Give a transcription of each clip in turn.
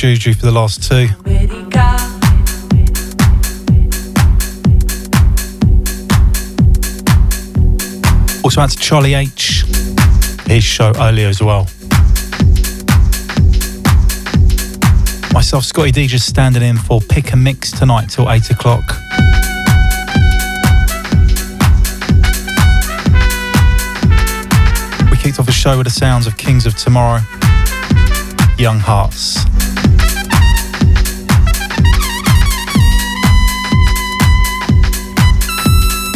Juju for the last two. Also out to Charlie H, his show earlier as well. Myself, Scottie D, just standing in for Pick and Mix tonight till 8 o'clock. We kicked off the show with the sounds of Kings of Tomorrow, Young Hearts.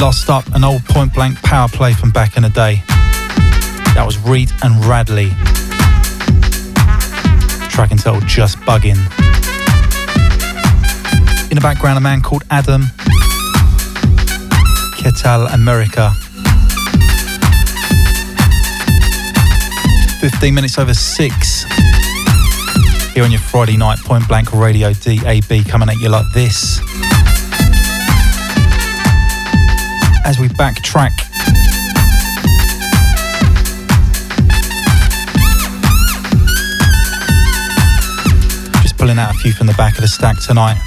Last up, an old point blank power play from back in the day. That was Reed and Radley. Track entitled Just Bugging. In the background, a man called Adam. Ketal America. 15 minutes over 6. Here on your Friday night, Point Blank Radio DAB coming at you like this. As we backtrack. Just pulling out a few from the back of the stack tonight.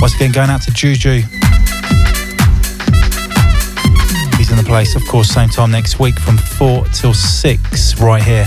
Once again, going out to Juju. He's in the place, of course, same time next week from 4 till 6, right here.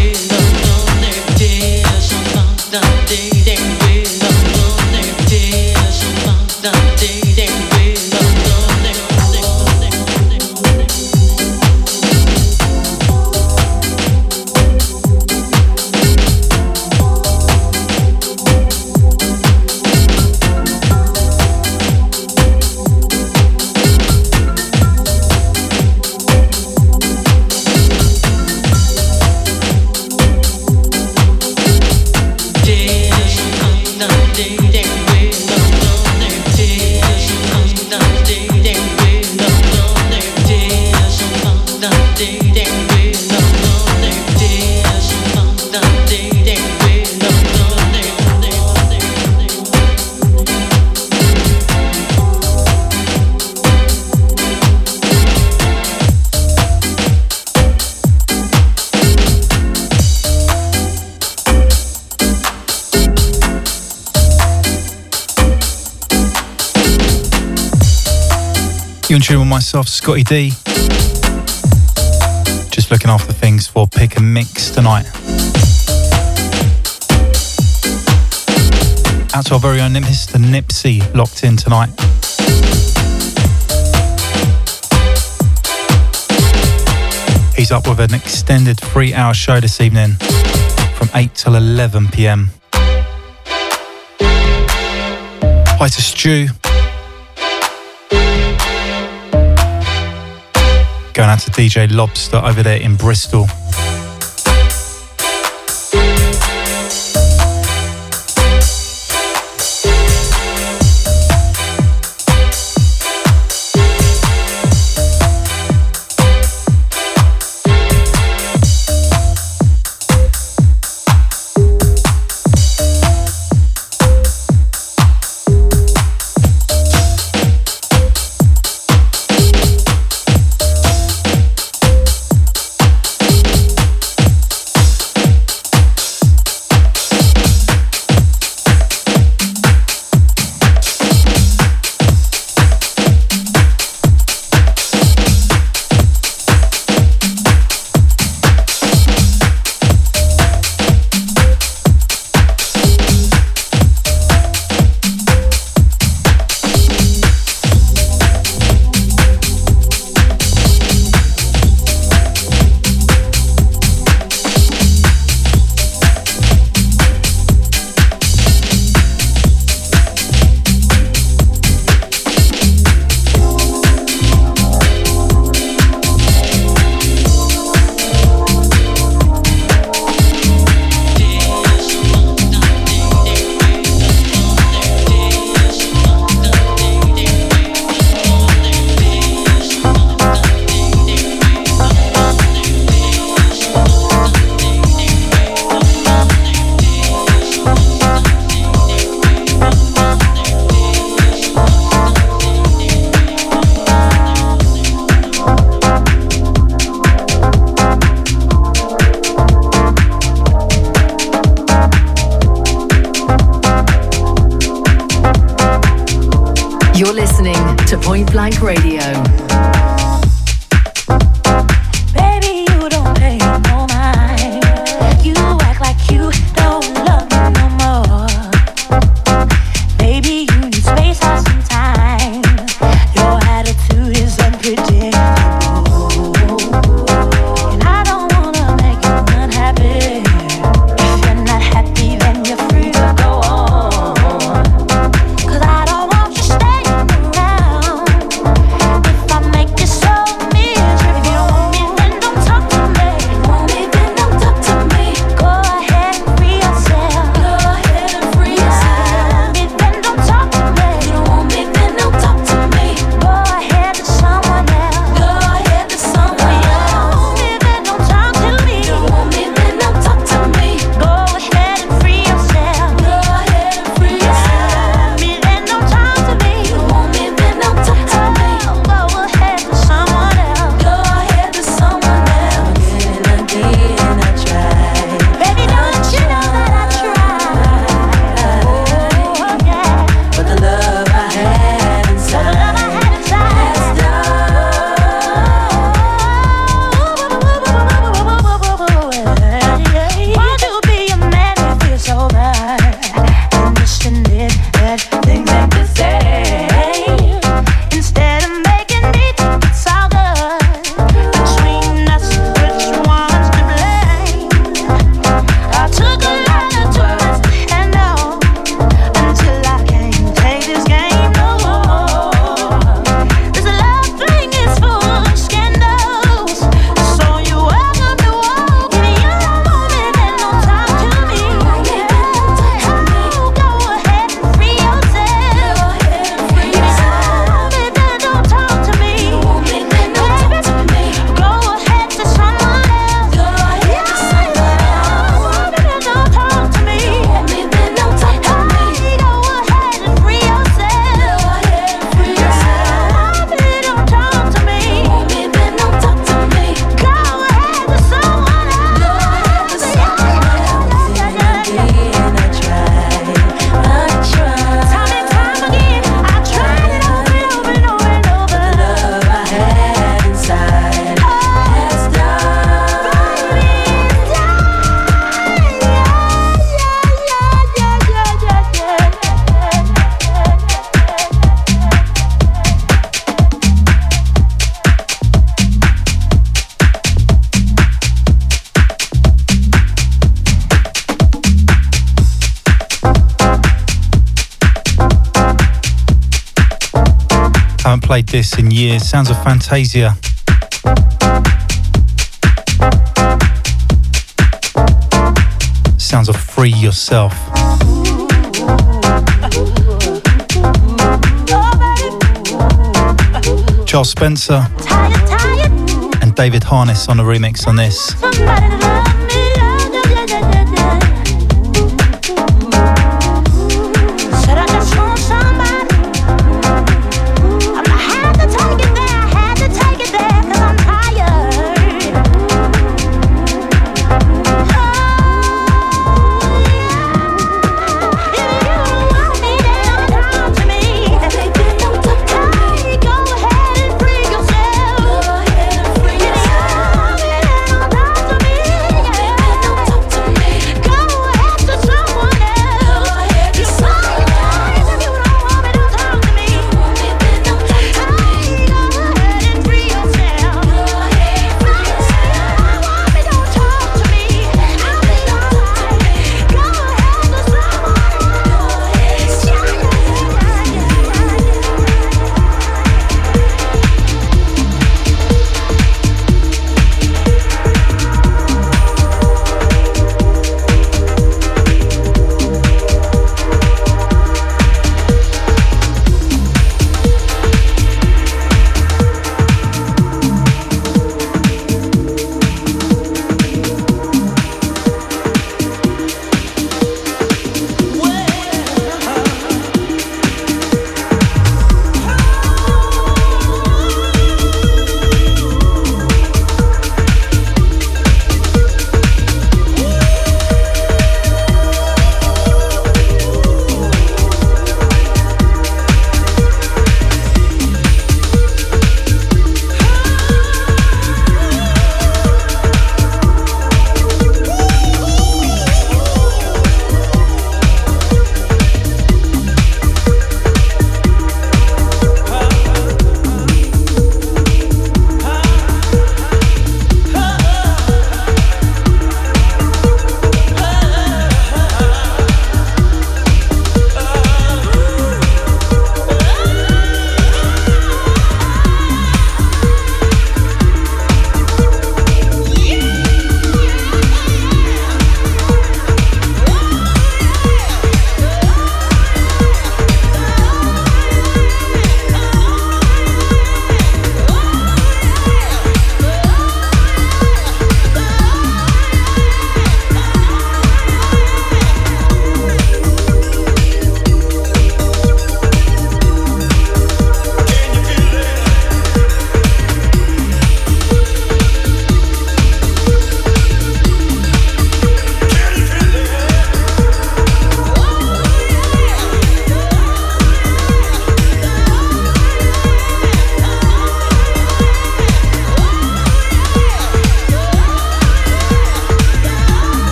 myself, Scottie D. Just looking after things for pick and mix tonight. Out to our very own Mr. Nipsey, locked in tonight. He's up with an extended three hour show this evening from 8 till 11 pm. Hi to Stu. Going out to DJ Lobster over there in Bristol. to Point Blank Radio. Played this in years. Sounds of Fantasia. Sounds of Free Yourself. Charles Spencer and David Harness on a remix on this.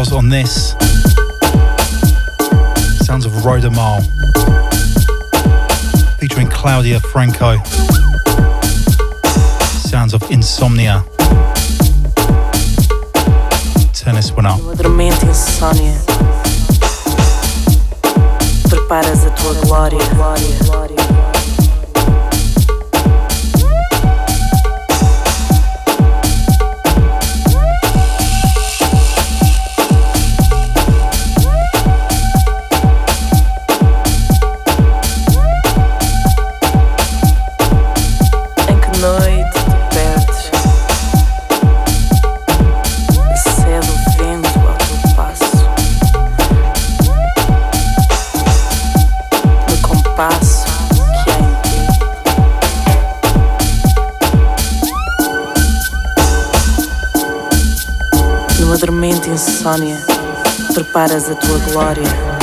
On this. Sounds of Rodamal. Featuring Claudia Franco. Sounds of Insomnia. Turn this one up. Preparas a tua glória. Insônia, preparas a tua glória.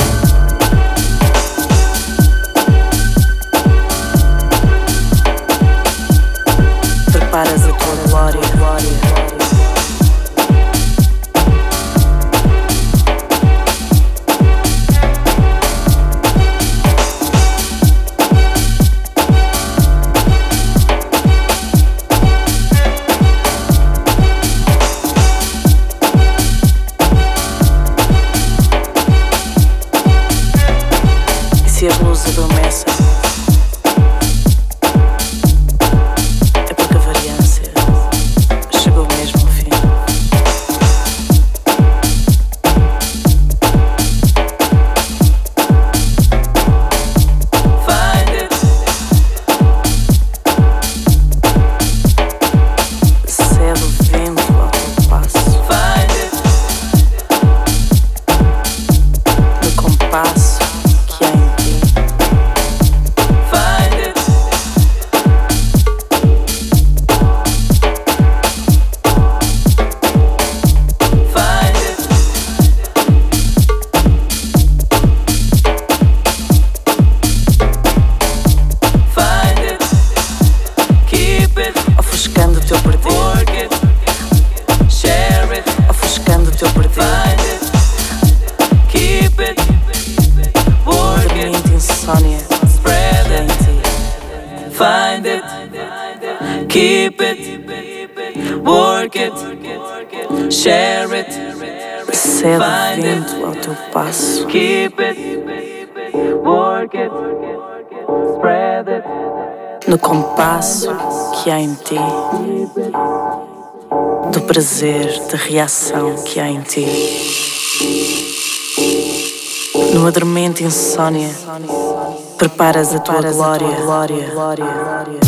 Prazer, da reação que há em ti. Numa dormente insônia, preparas a tua glória. glória, glória. se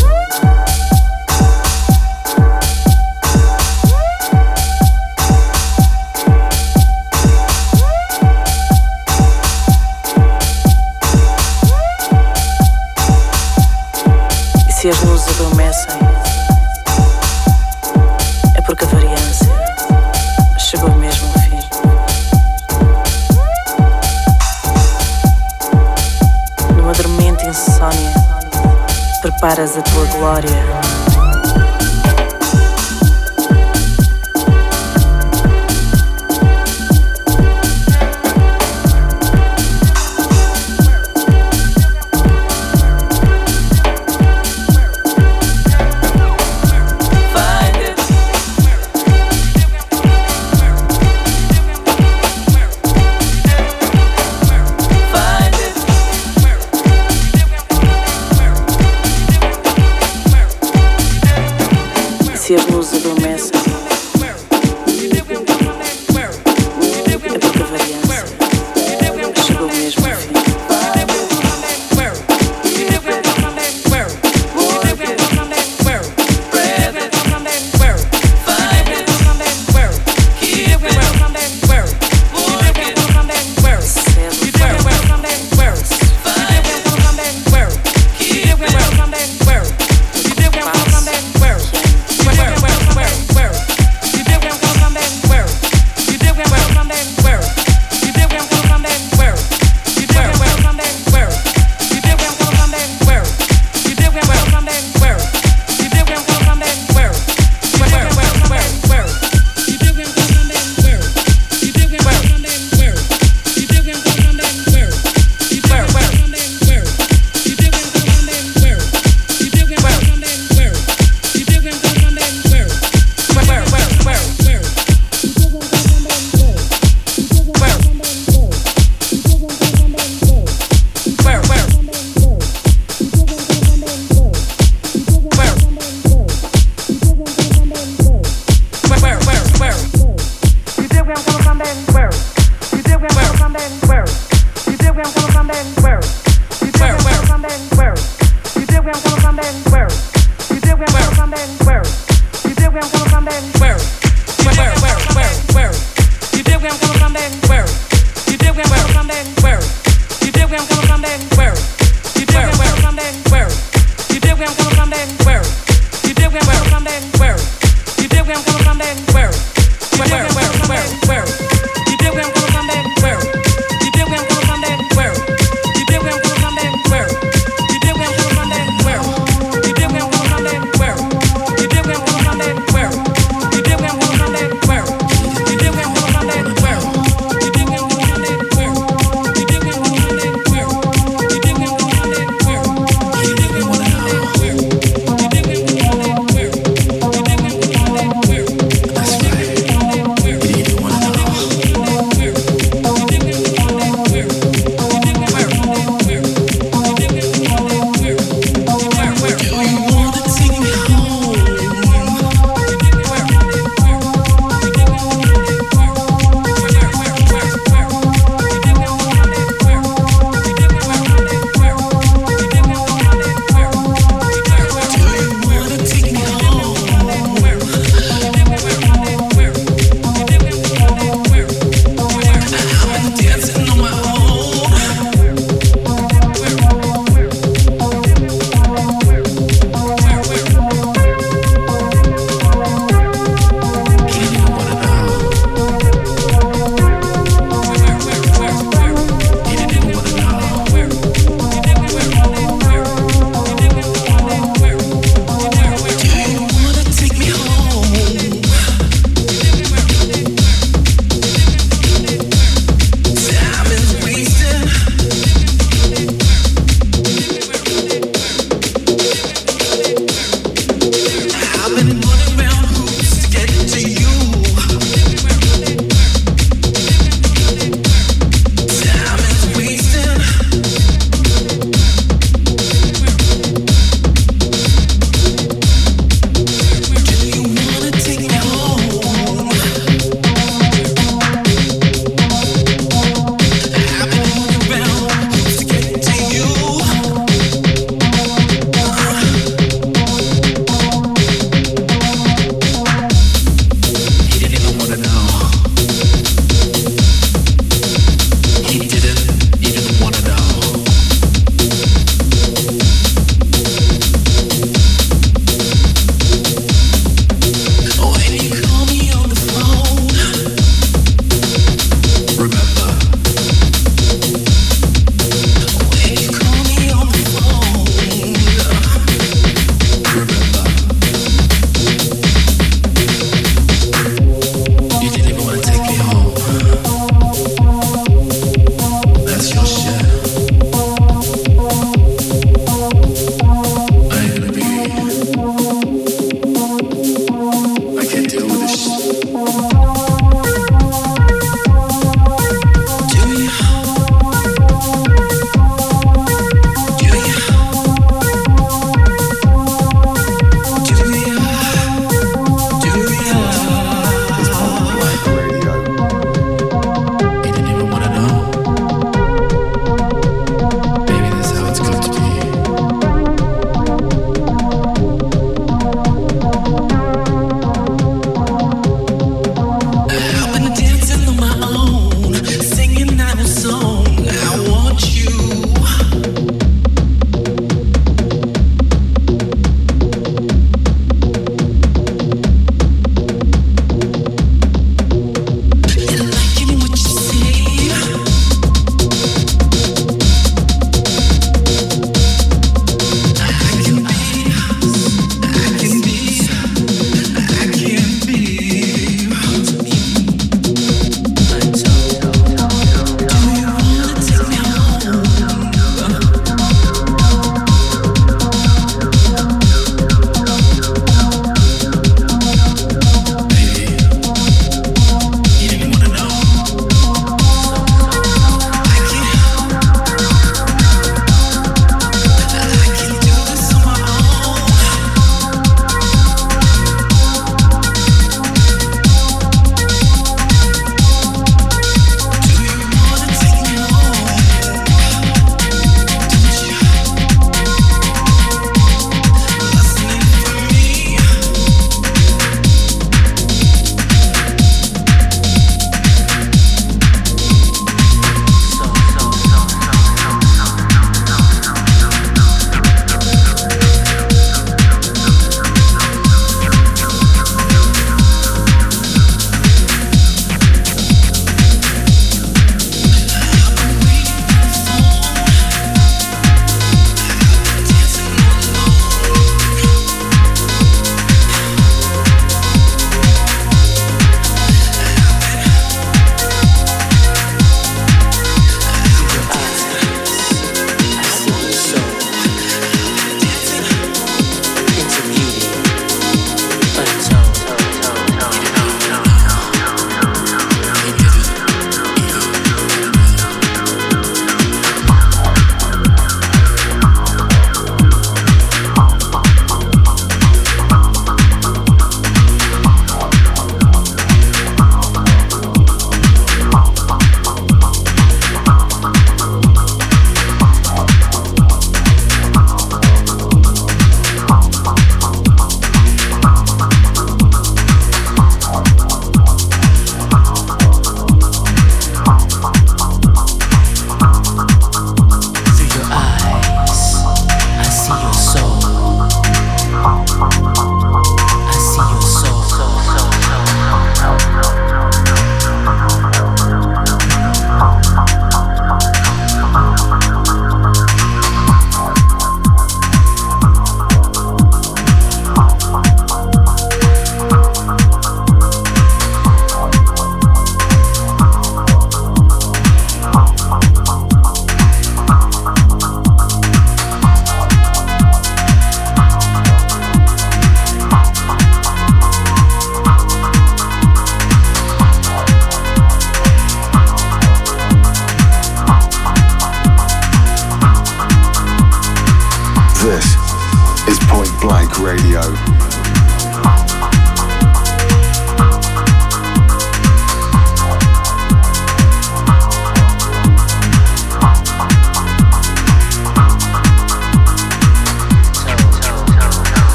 preparas a tua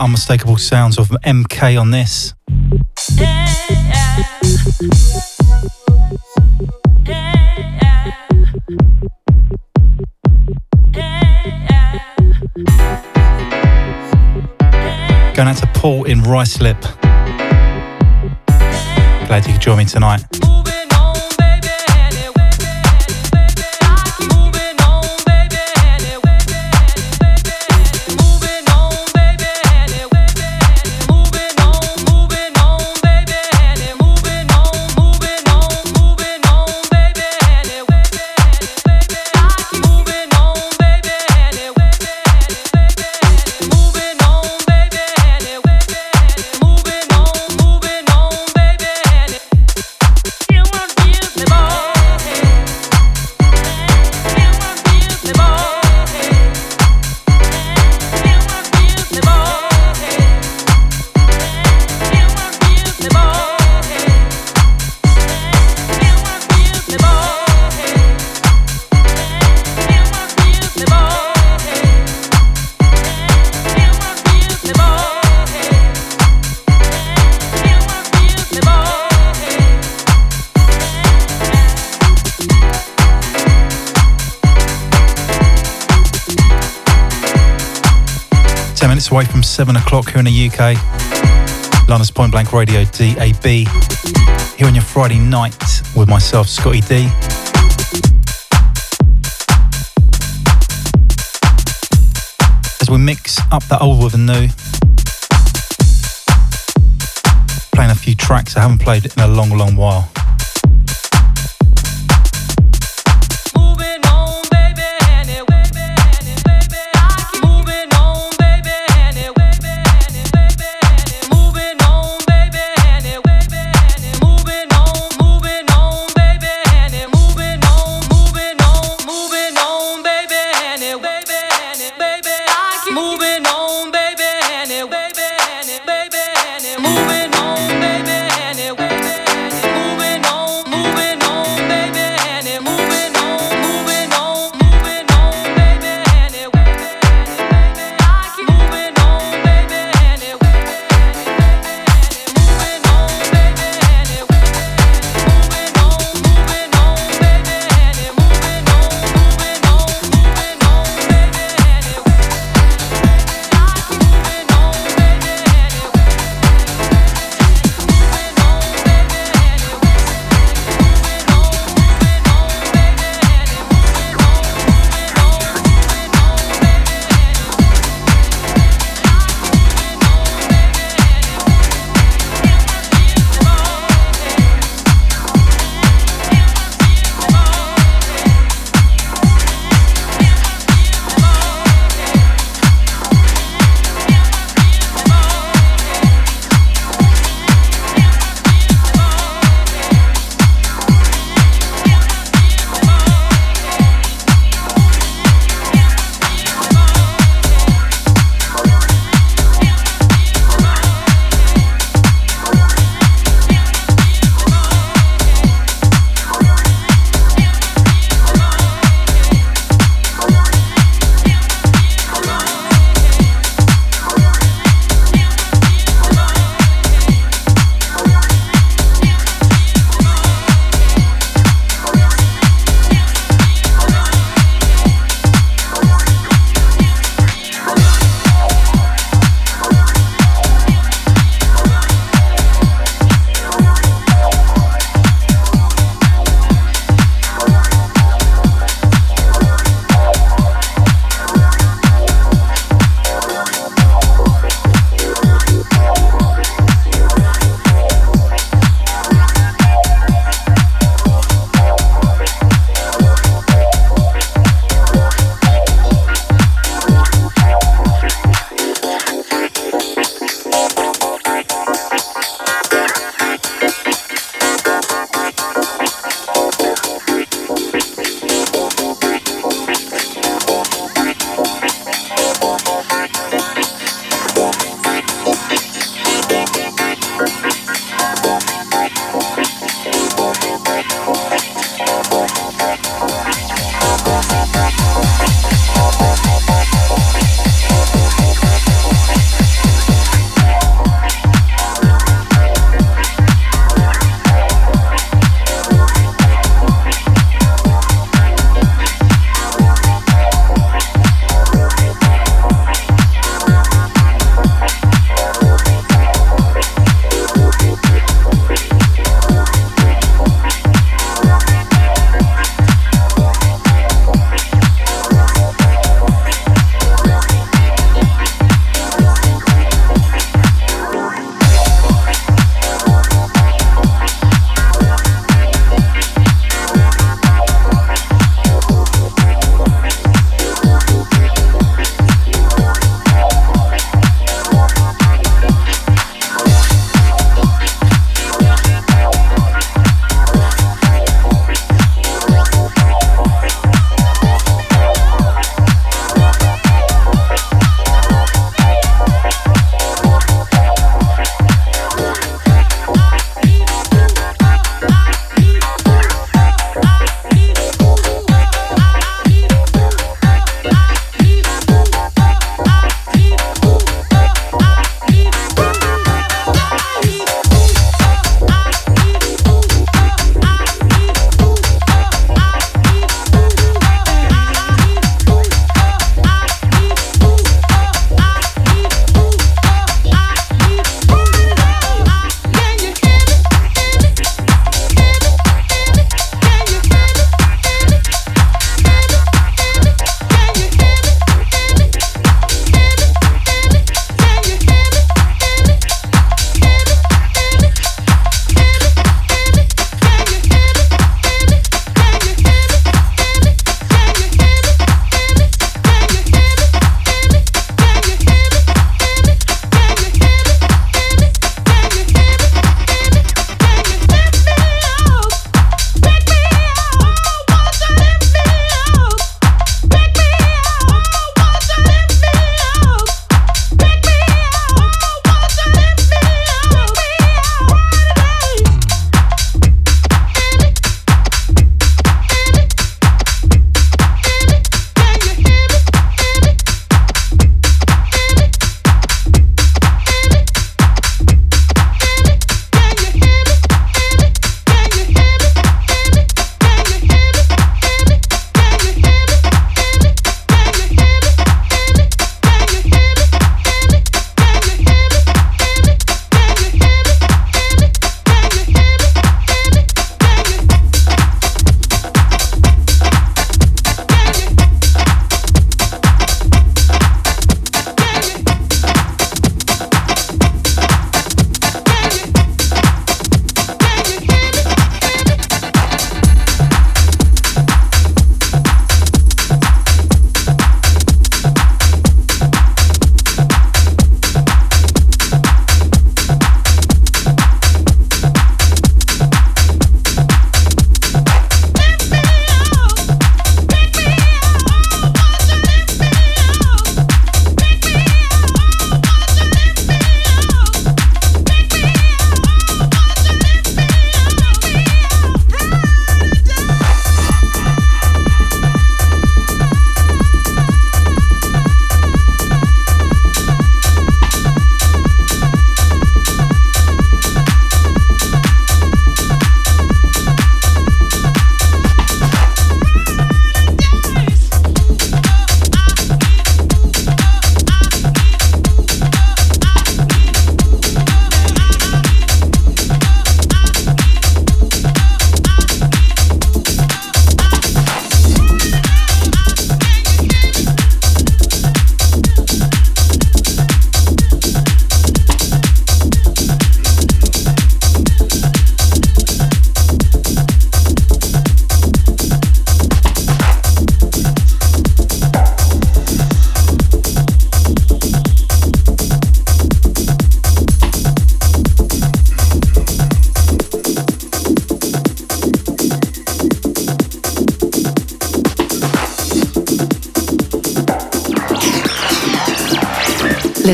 unmistakable sounds of MK on this. Going out to Paul in Ruislip. Glad you could join me tonight. 7 o'clock here in the UK. London's Point Blank Radio DAB. Here on your Friday night with myself, Scottie D. As we mix up the old with the new. Playing a few tracks I haven't played in a long, long while.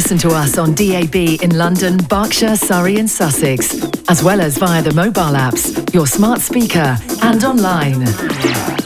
Listen to us on DAB in London, Berkshire, Surrey, and Sussex, as well as via the mobile apps, your smart speaker, and online.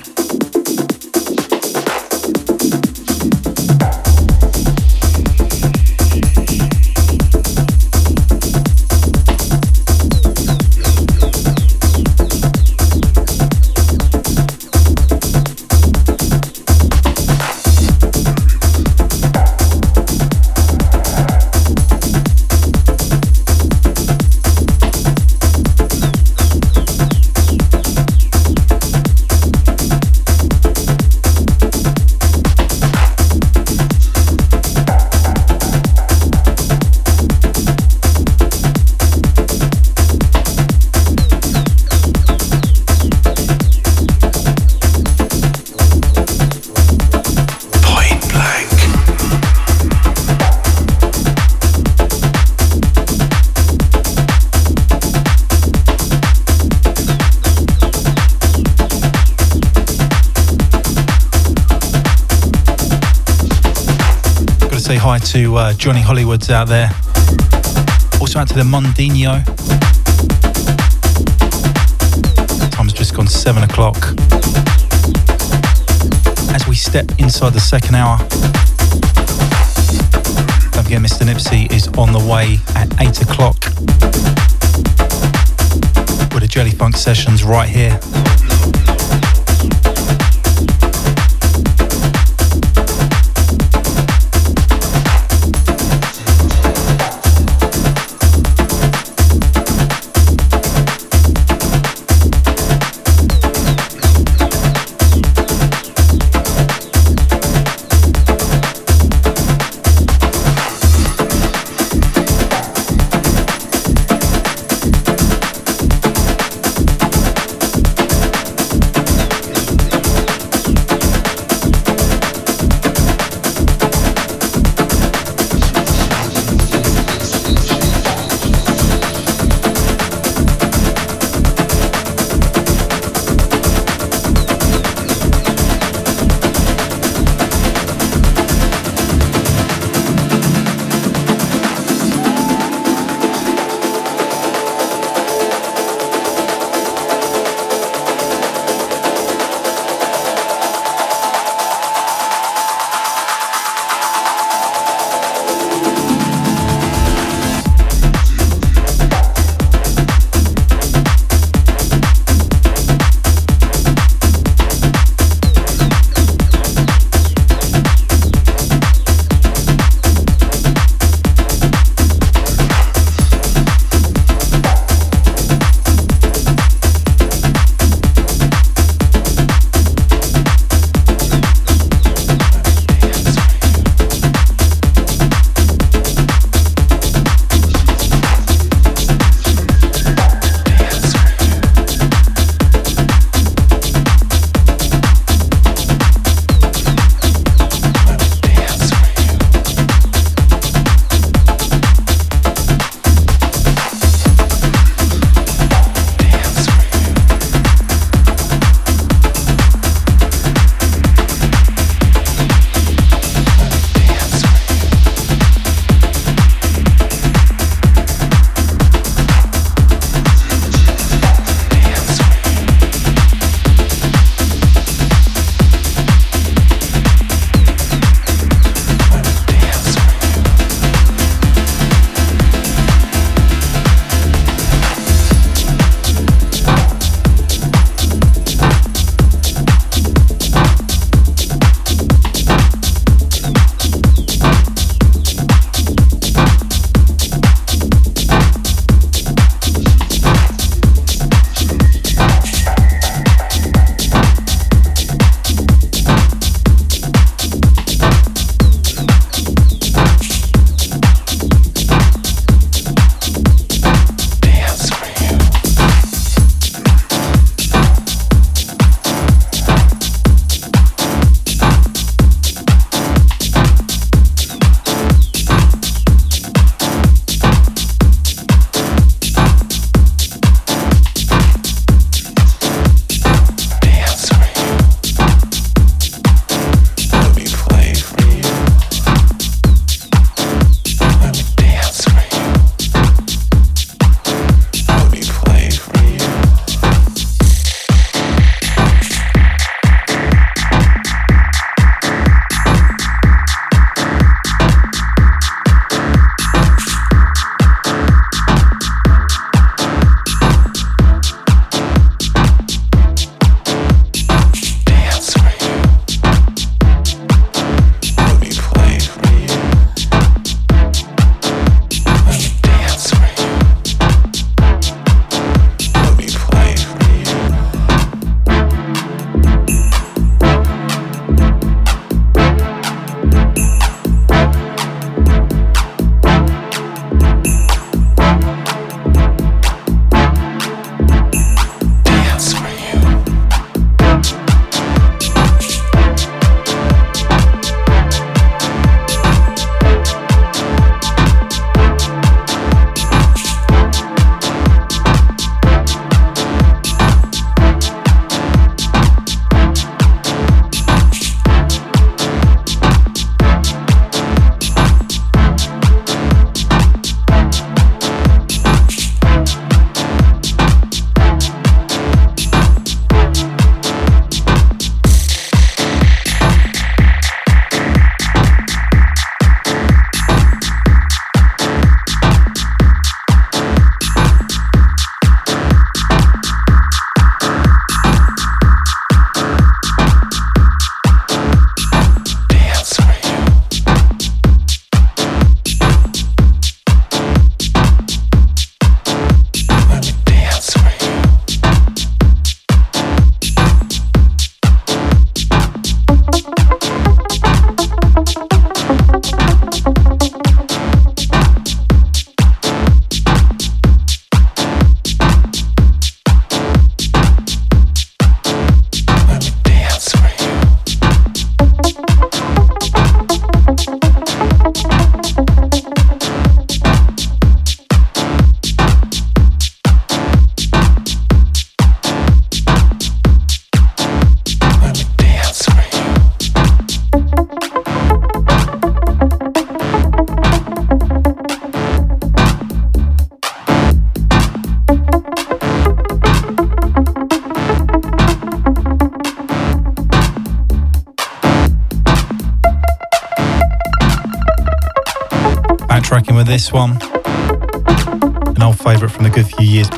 To uh, Johnny Hollywoods out there. Also out to the Mondino. Time's just gone seven o'clock. As we step inside the second hour, don't forget Mr. Nipsey is on the way at eight o'clock with the Jelly Funk sessions right here.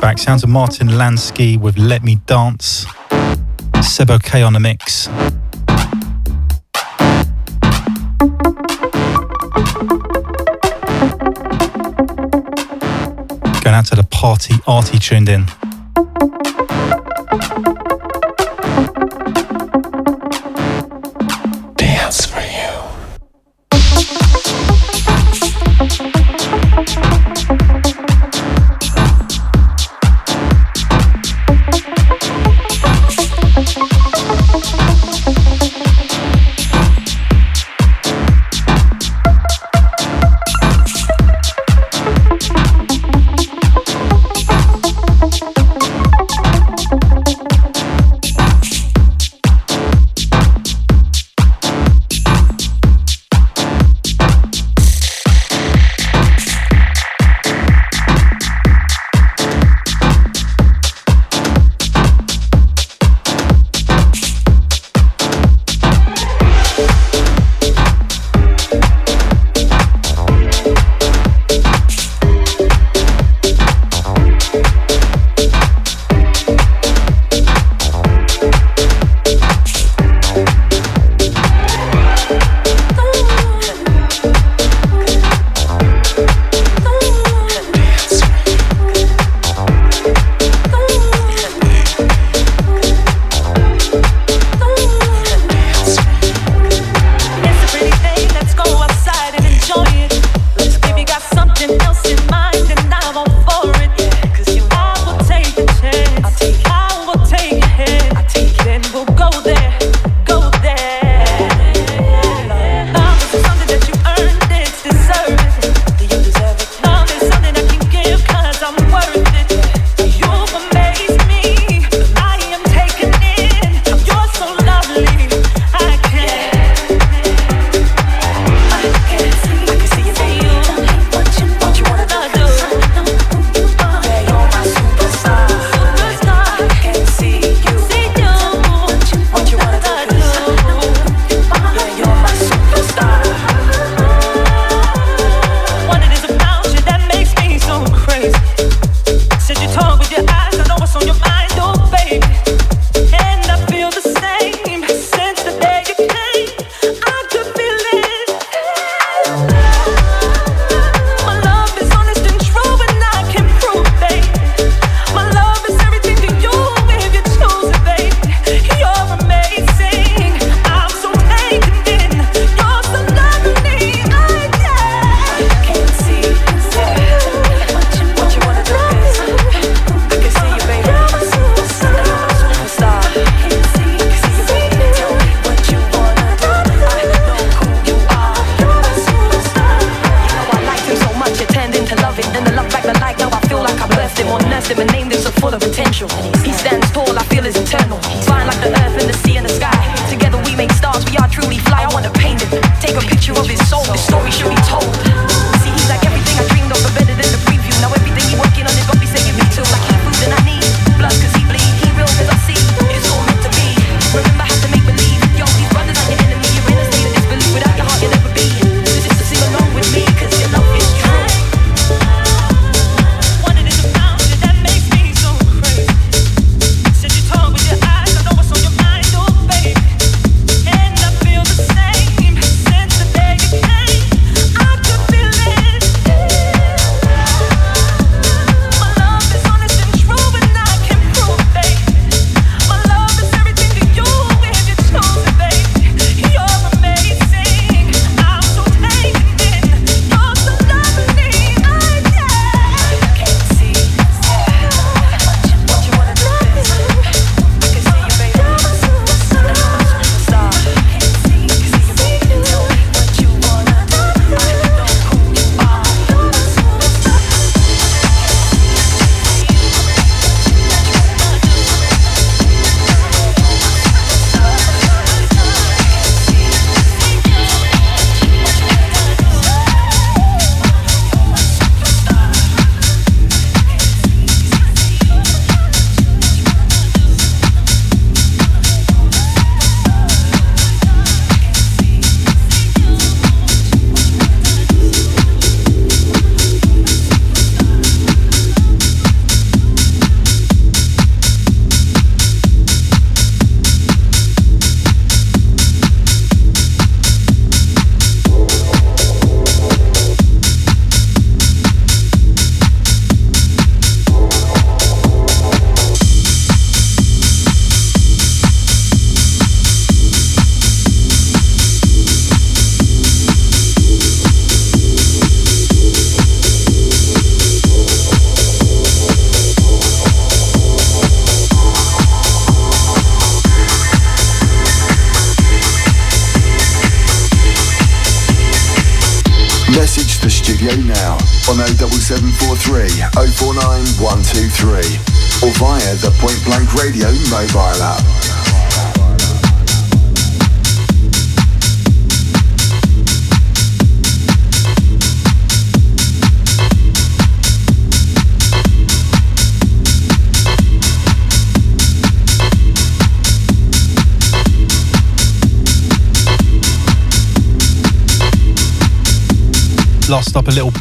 Back. Sounds of Martin Landsky with Let Me Dance. Sebo K on the mix. Going out to the party, Artie tuned in.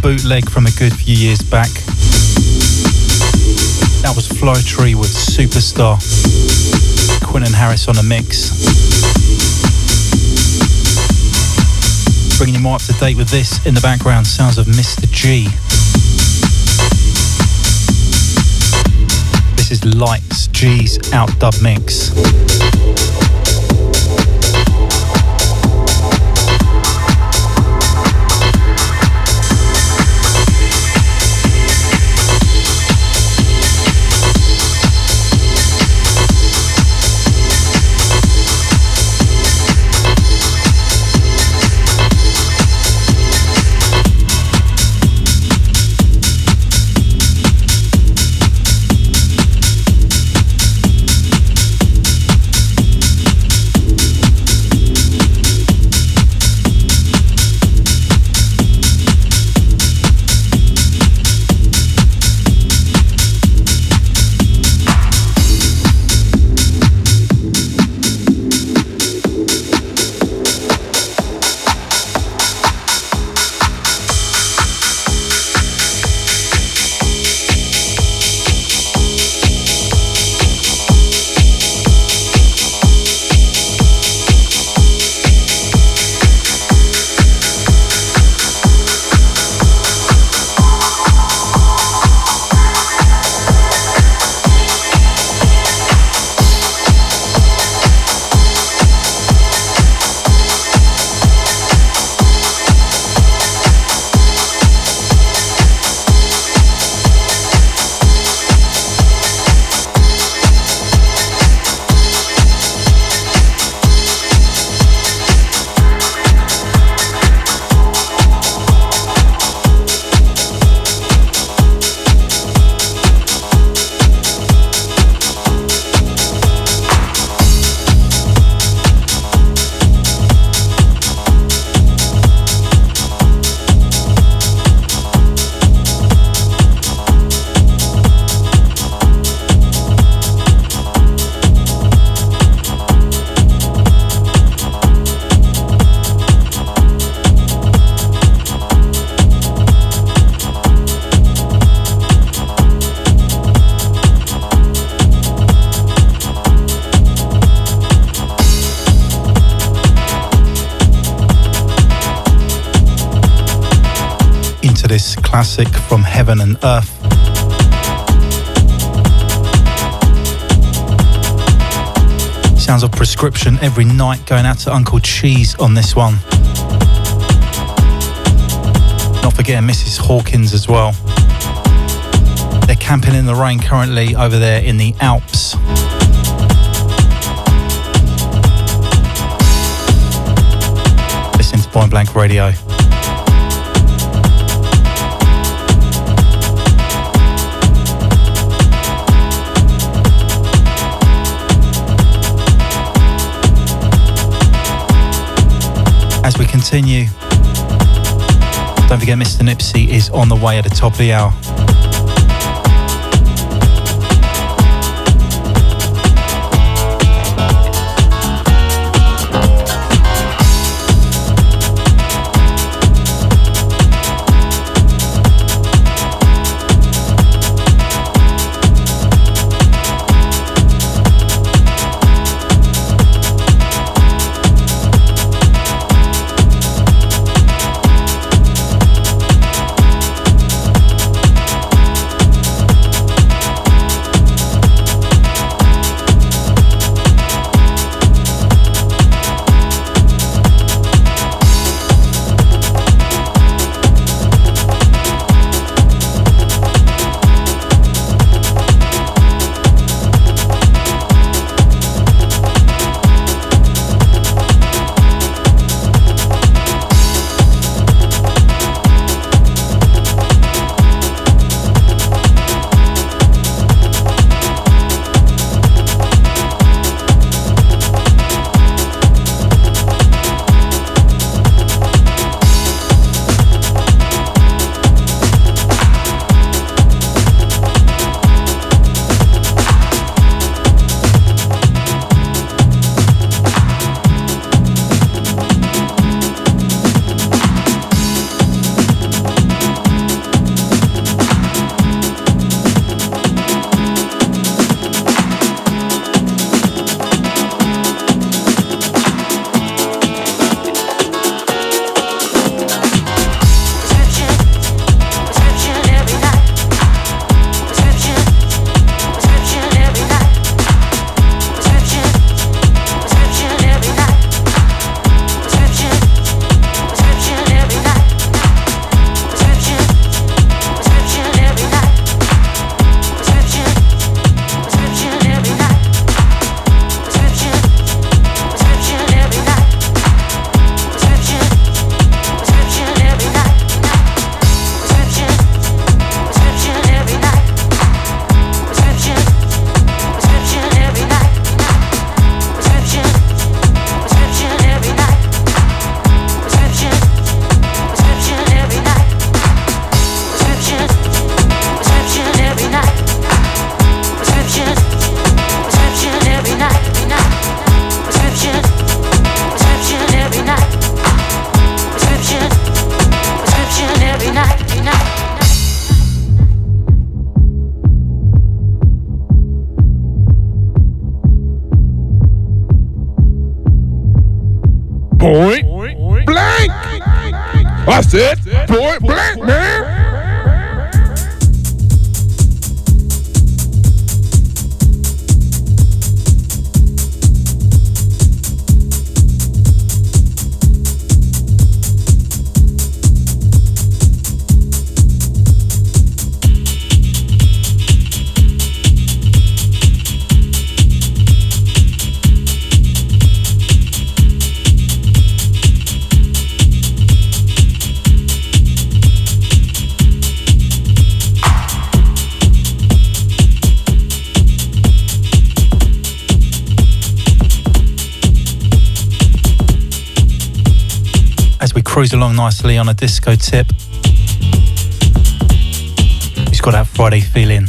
Bootleg from a good few years back. That was Fly Tree with Superstar. Quentin Harris on a mix. Bringing you more up to date with this in the background, sounds of Mr. G. This is Lights G's out dub mix. Night going out to Uncle Cheese on this one. Not forgetting Mrs. Hawkins as well. They're camping in the rain currently over there in the Alps. Listen to Point Blank Radio. Continue. Don't forget, Mr. Nipsey is on the way at the top of the hour. Disco tip. He's got that Friday feeling.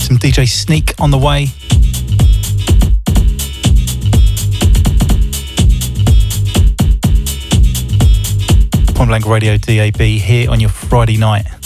Some DJ Sneak on the way. Point Blank Radio DAB here on your Friday night.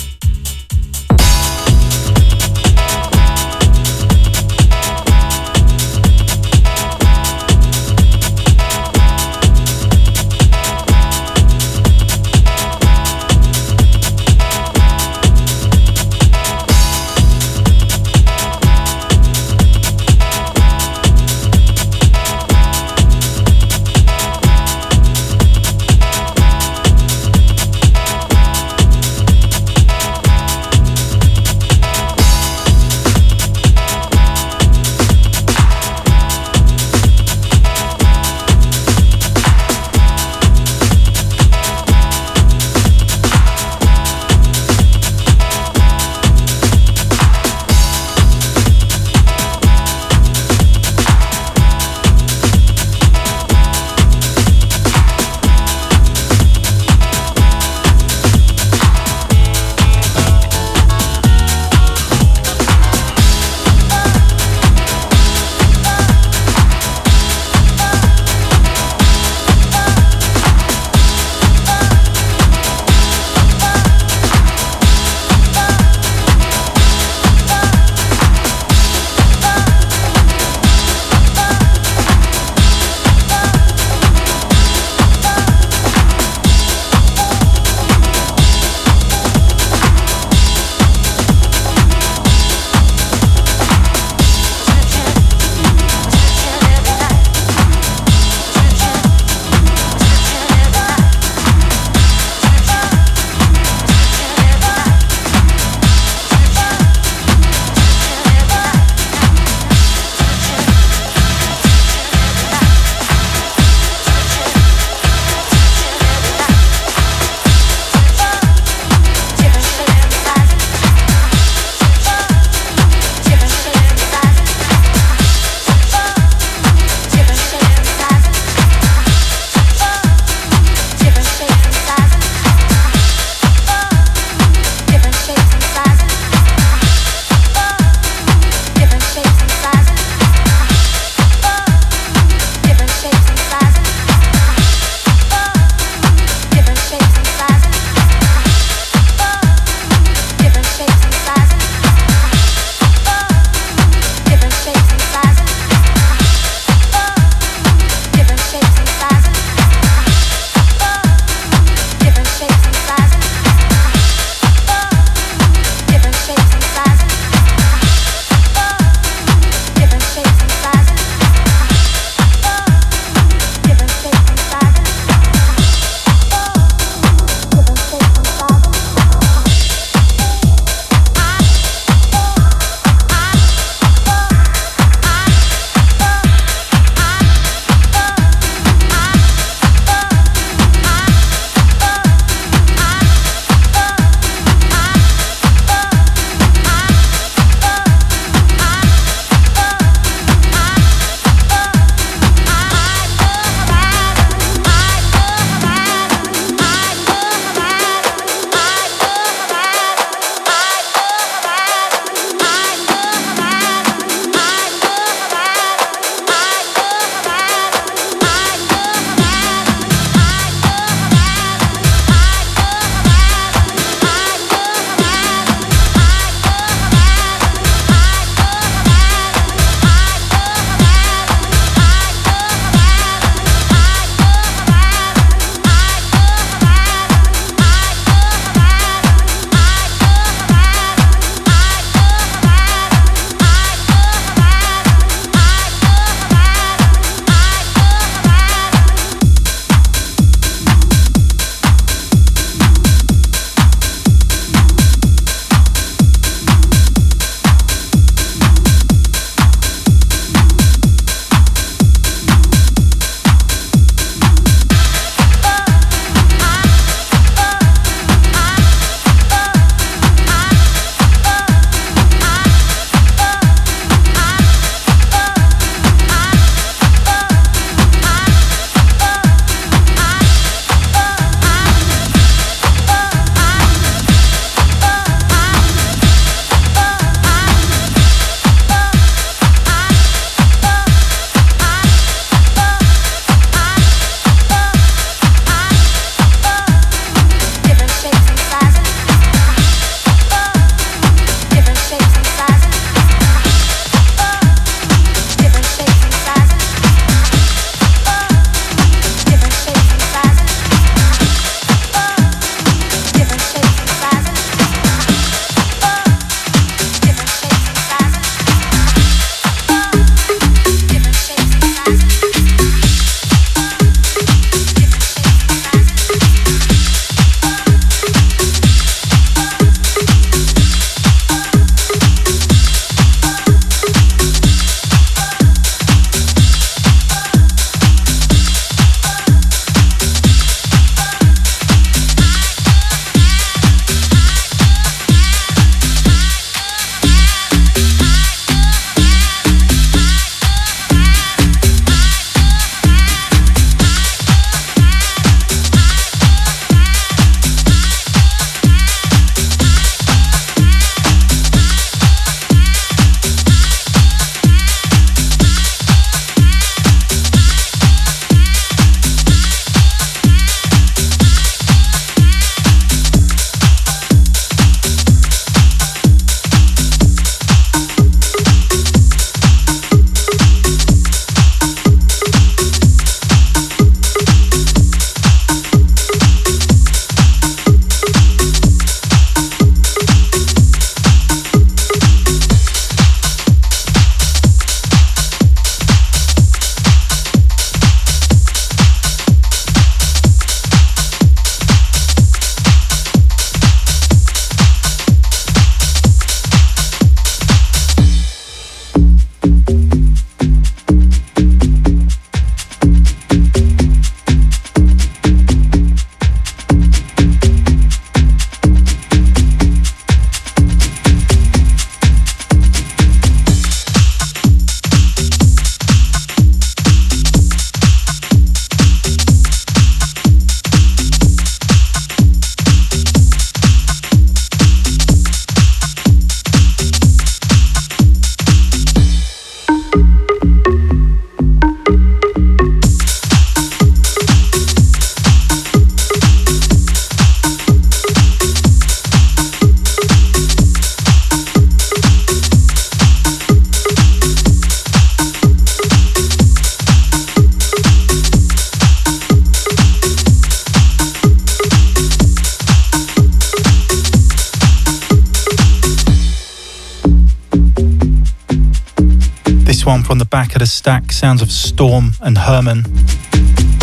Of the stack, sounds of Storm and Herman.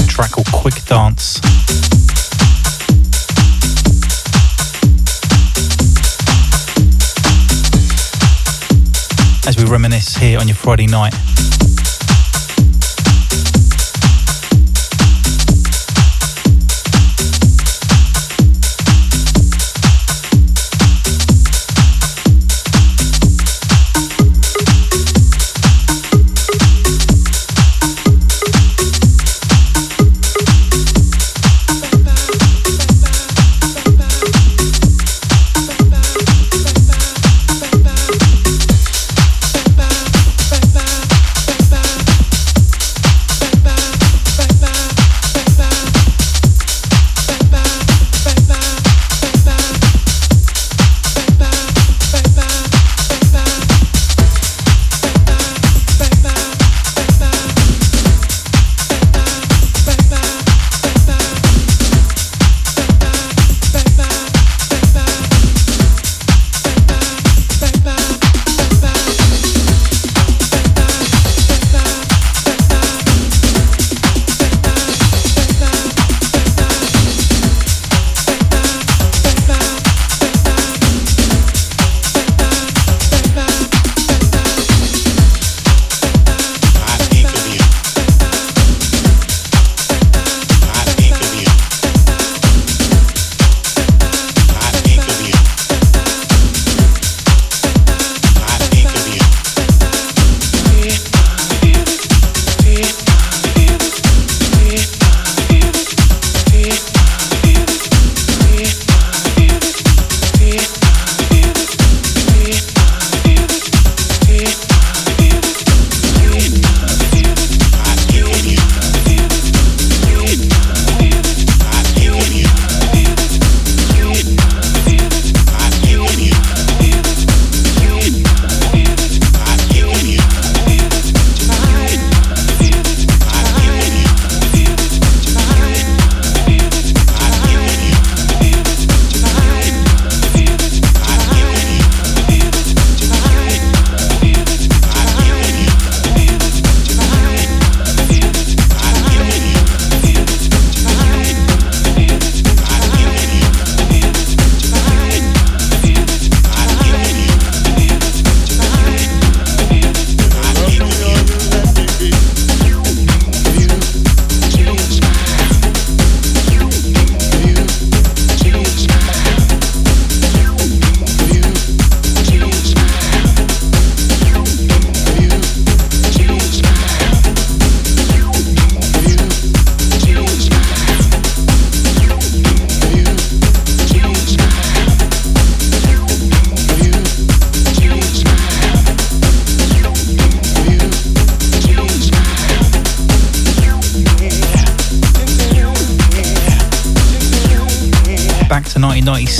track called Quick Dance. As we reminisce here on your Friday night.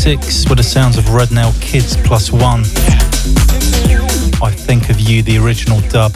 With the sounds of Red Nail Kids Plus One. I think of you, the original dub.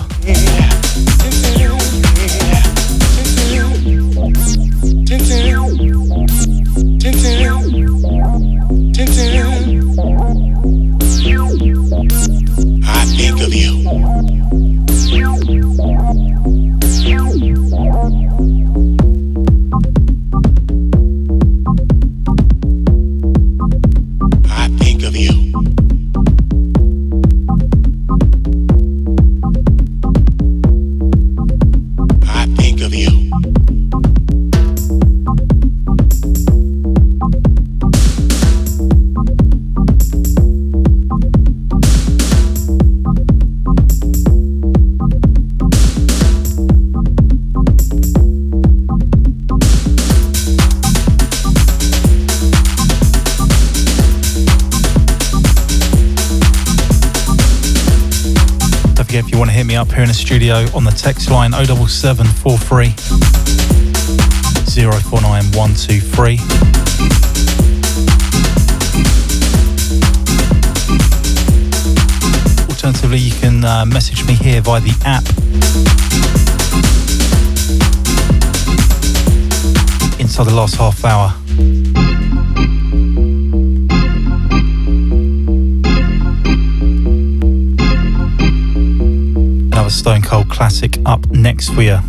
Here in the studio on the text line 07743 049123. Alternatively, you can uh, message me here via the app. Inside the last half hour. Stone Cold classic up next for you.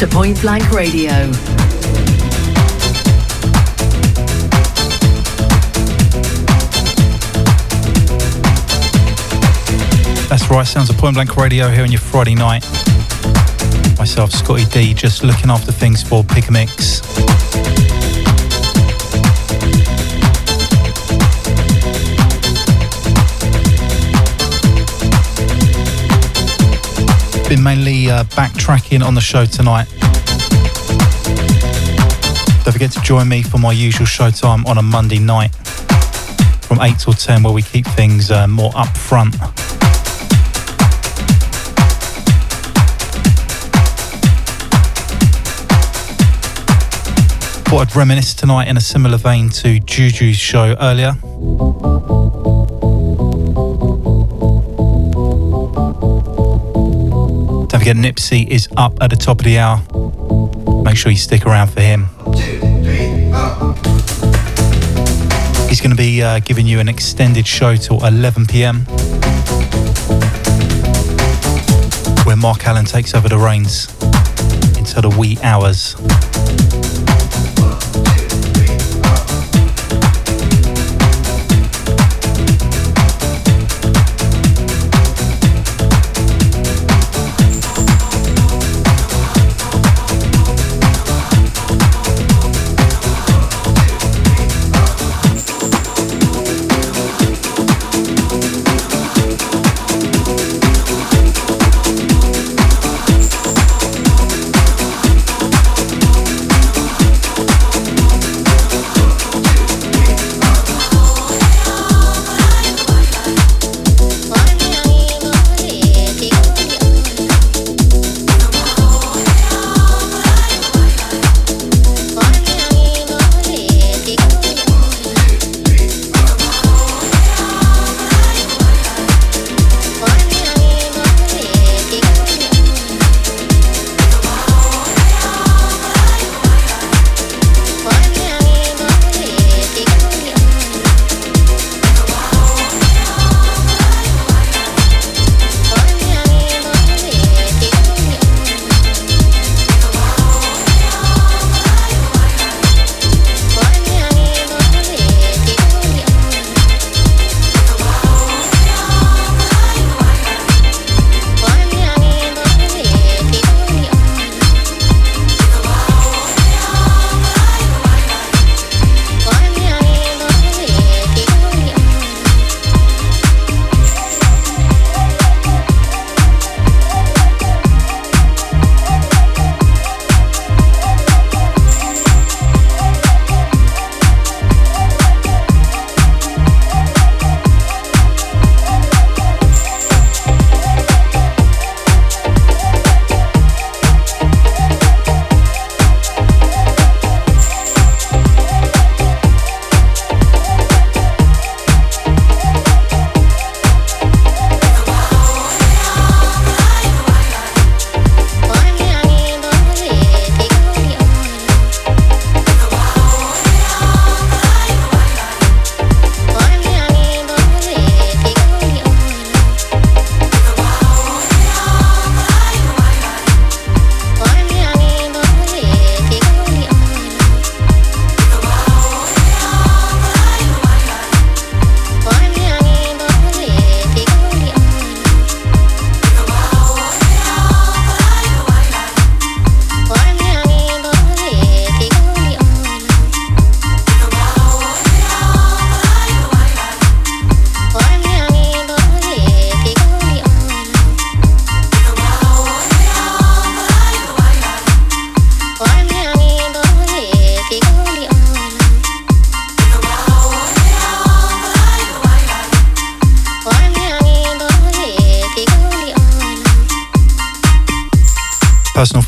To Point Blank Radio. That's right, sounds of Point Blank Radio here on your Friday night. Myself, Scottie D, just looking after things for Pick a Mix. Been mainly uh, backtracking on the show tonight. Don't forget to join me for my usual showtime on a Monday night from 8 till 10, where we keep things uh, more upfront. Thought I'd reminisce tonight in a similar vein to Juju's show earlier. Don't forget Nipsey is up at the top of the hour. Make sure you stick around for him. He's going to be uh, giving you an extended show till 11 pm, where Mark Allen takes over the reins into the wee hours.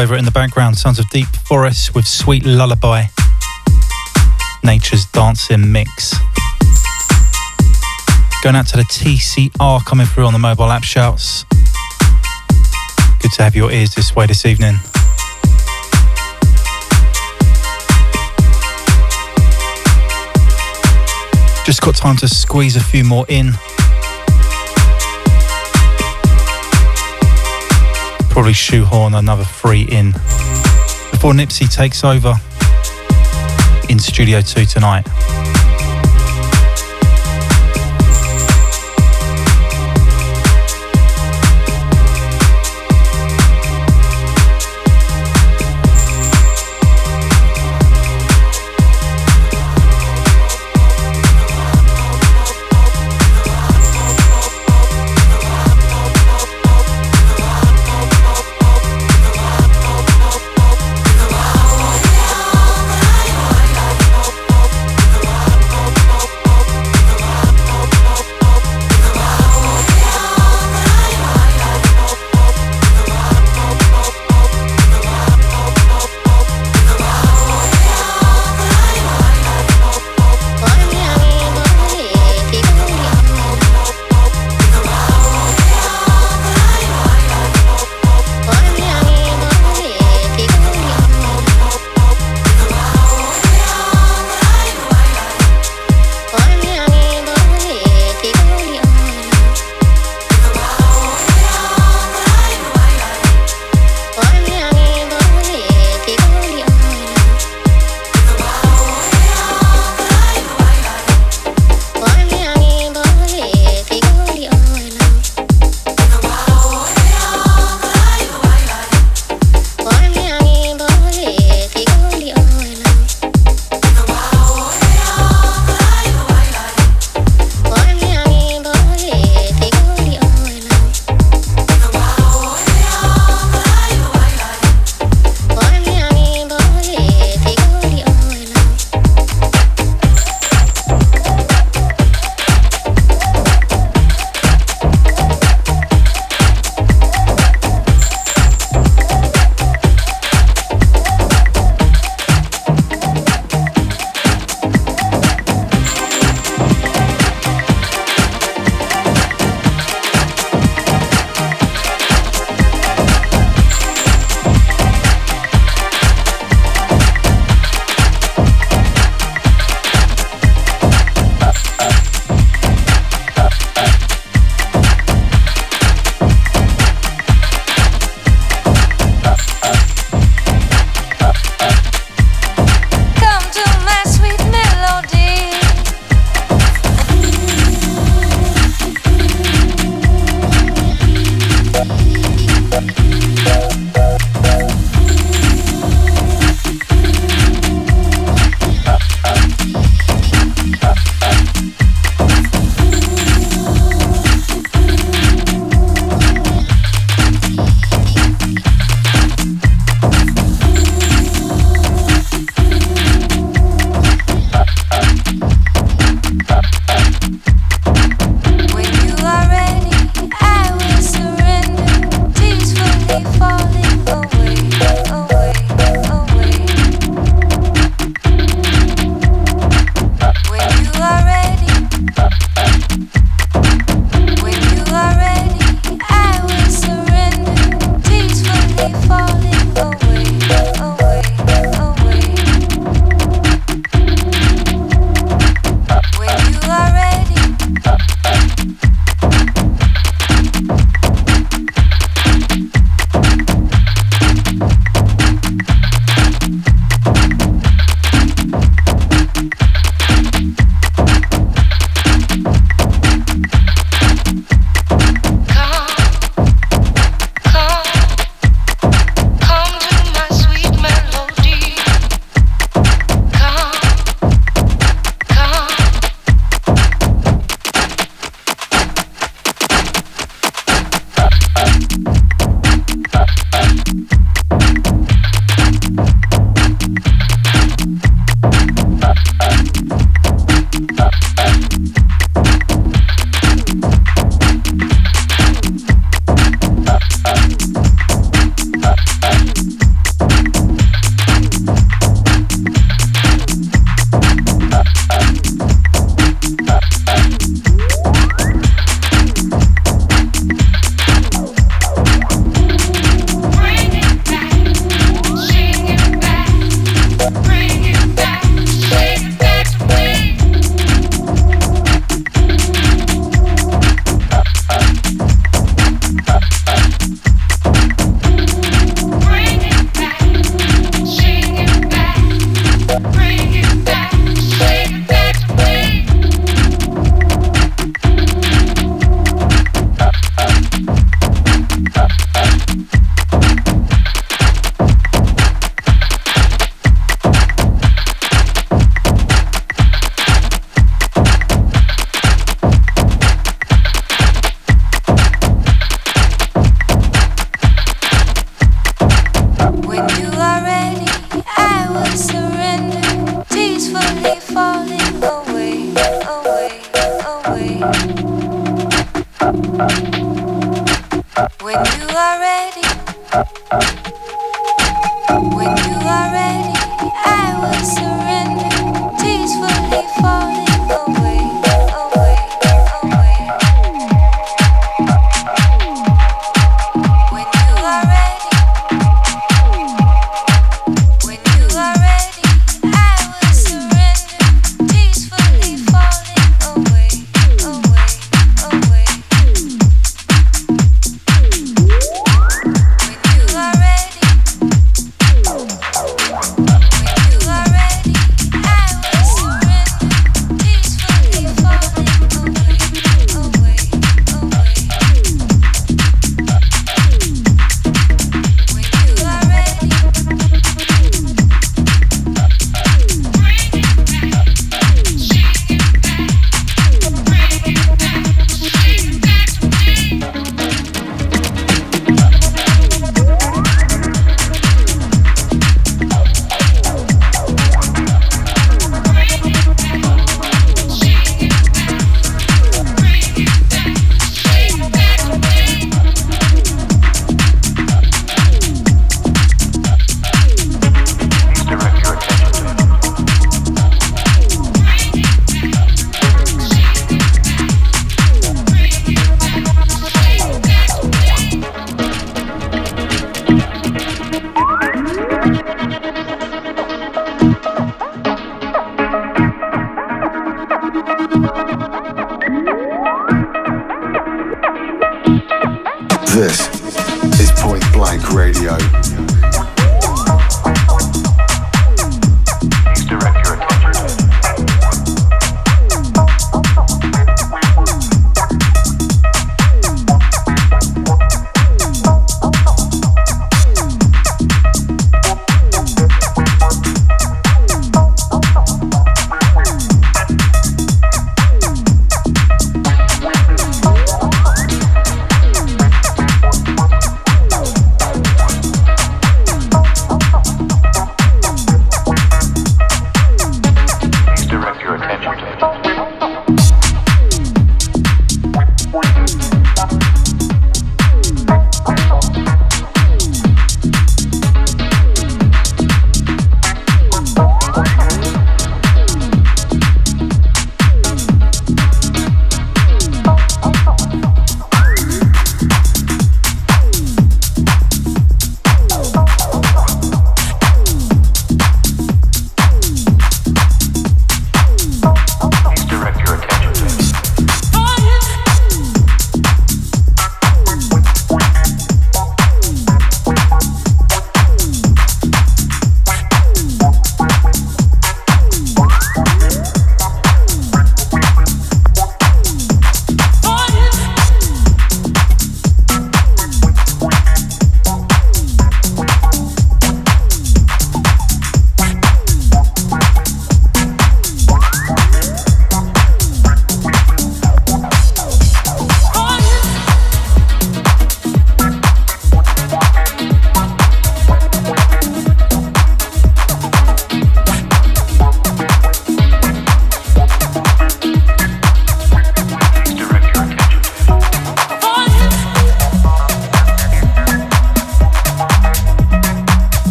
Favourite in the background, Sounds of Deep Forest with Sweet Lullaby. Nature's Dancing Mix. Going out to the TCR coming through on the mobile app shouts. Good to have your ears this way this evening. Just got time to squeeze a few more in. Probably shoehorn another three in before Nipsey takes over in Studio 2 tonight.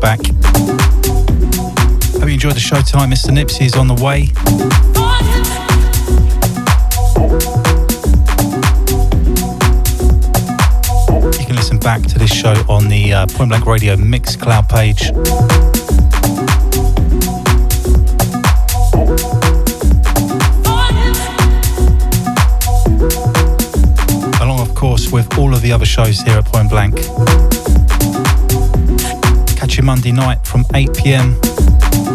Back. Hope you enjoyed the show tonight. Mr. Nipsey is on the way. You can listen back to this show on the uh, Point Blank Radio Mixcloud page. Along, of course, with all of the other shows here at Point Blank. Monday night from 8 pm.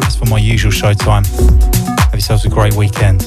That's for my usual show time. Have yourselves a great weekend.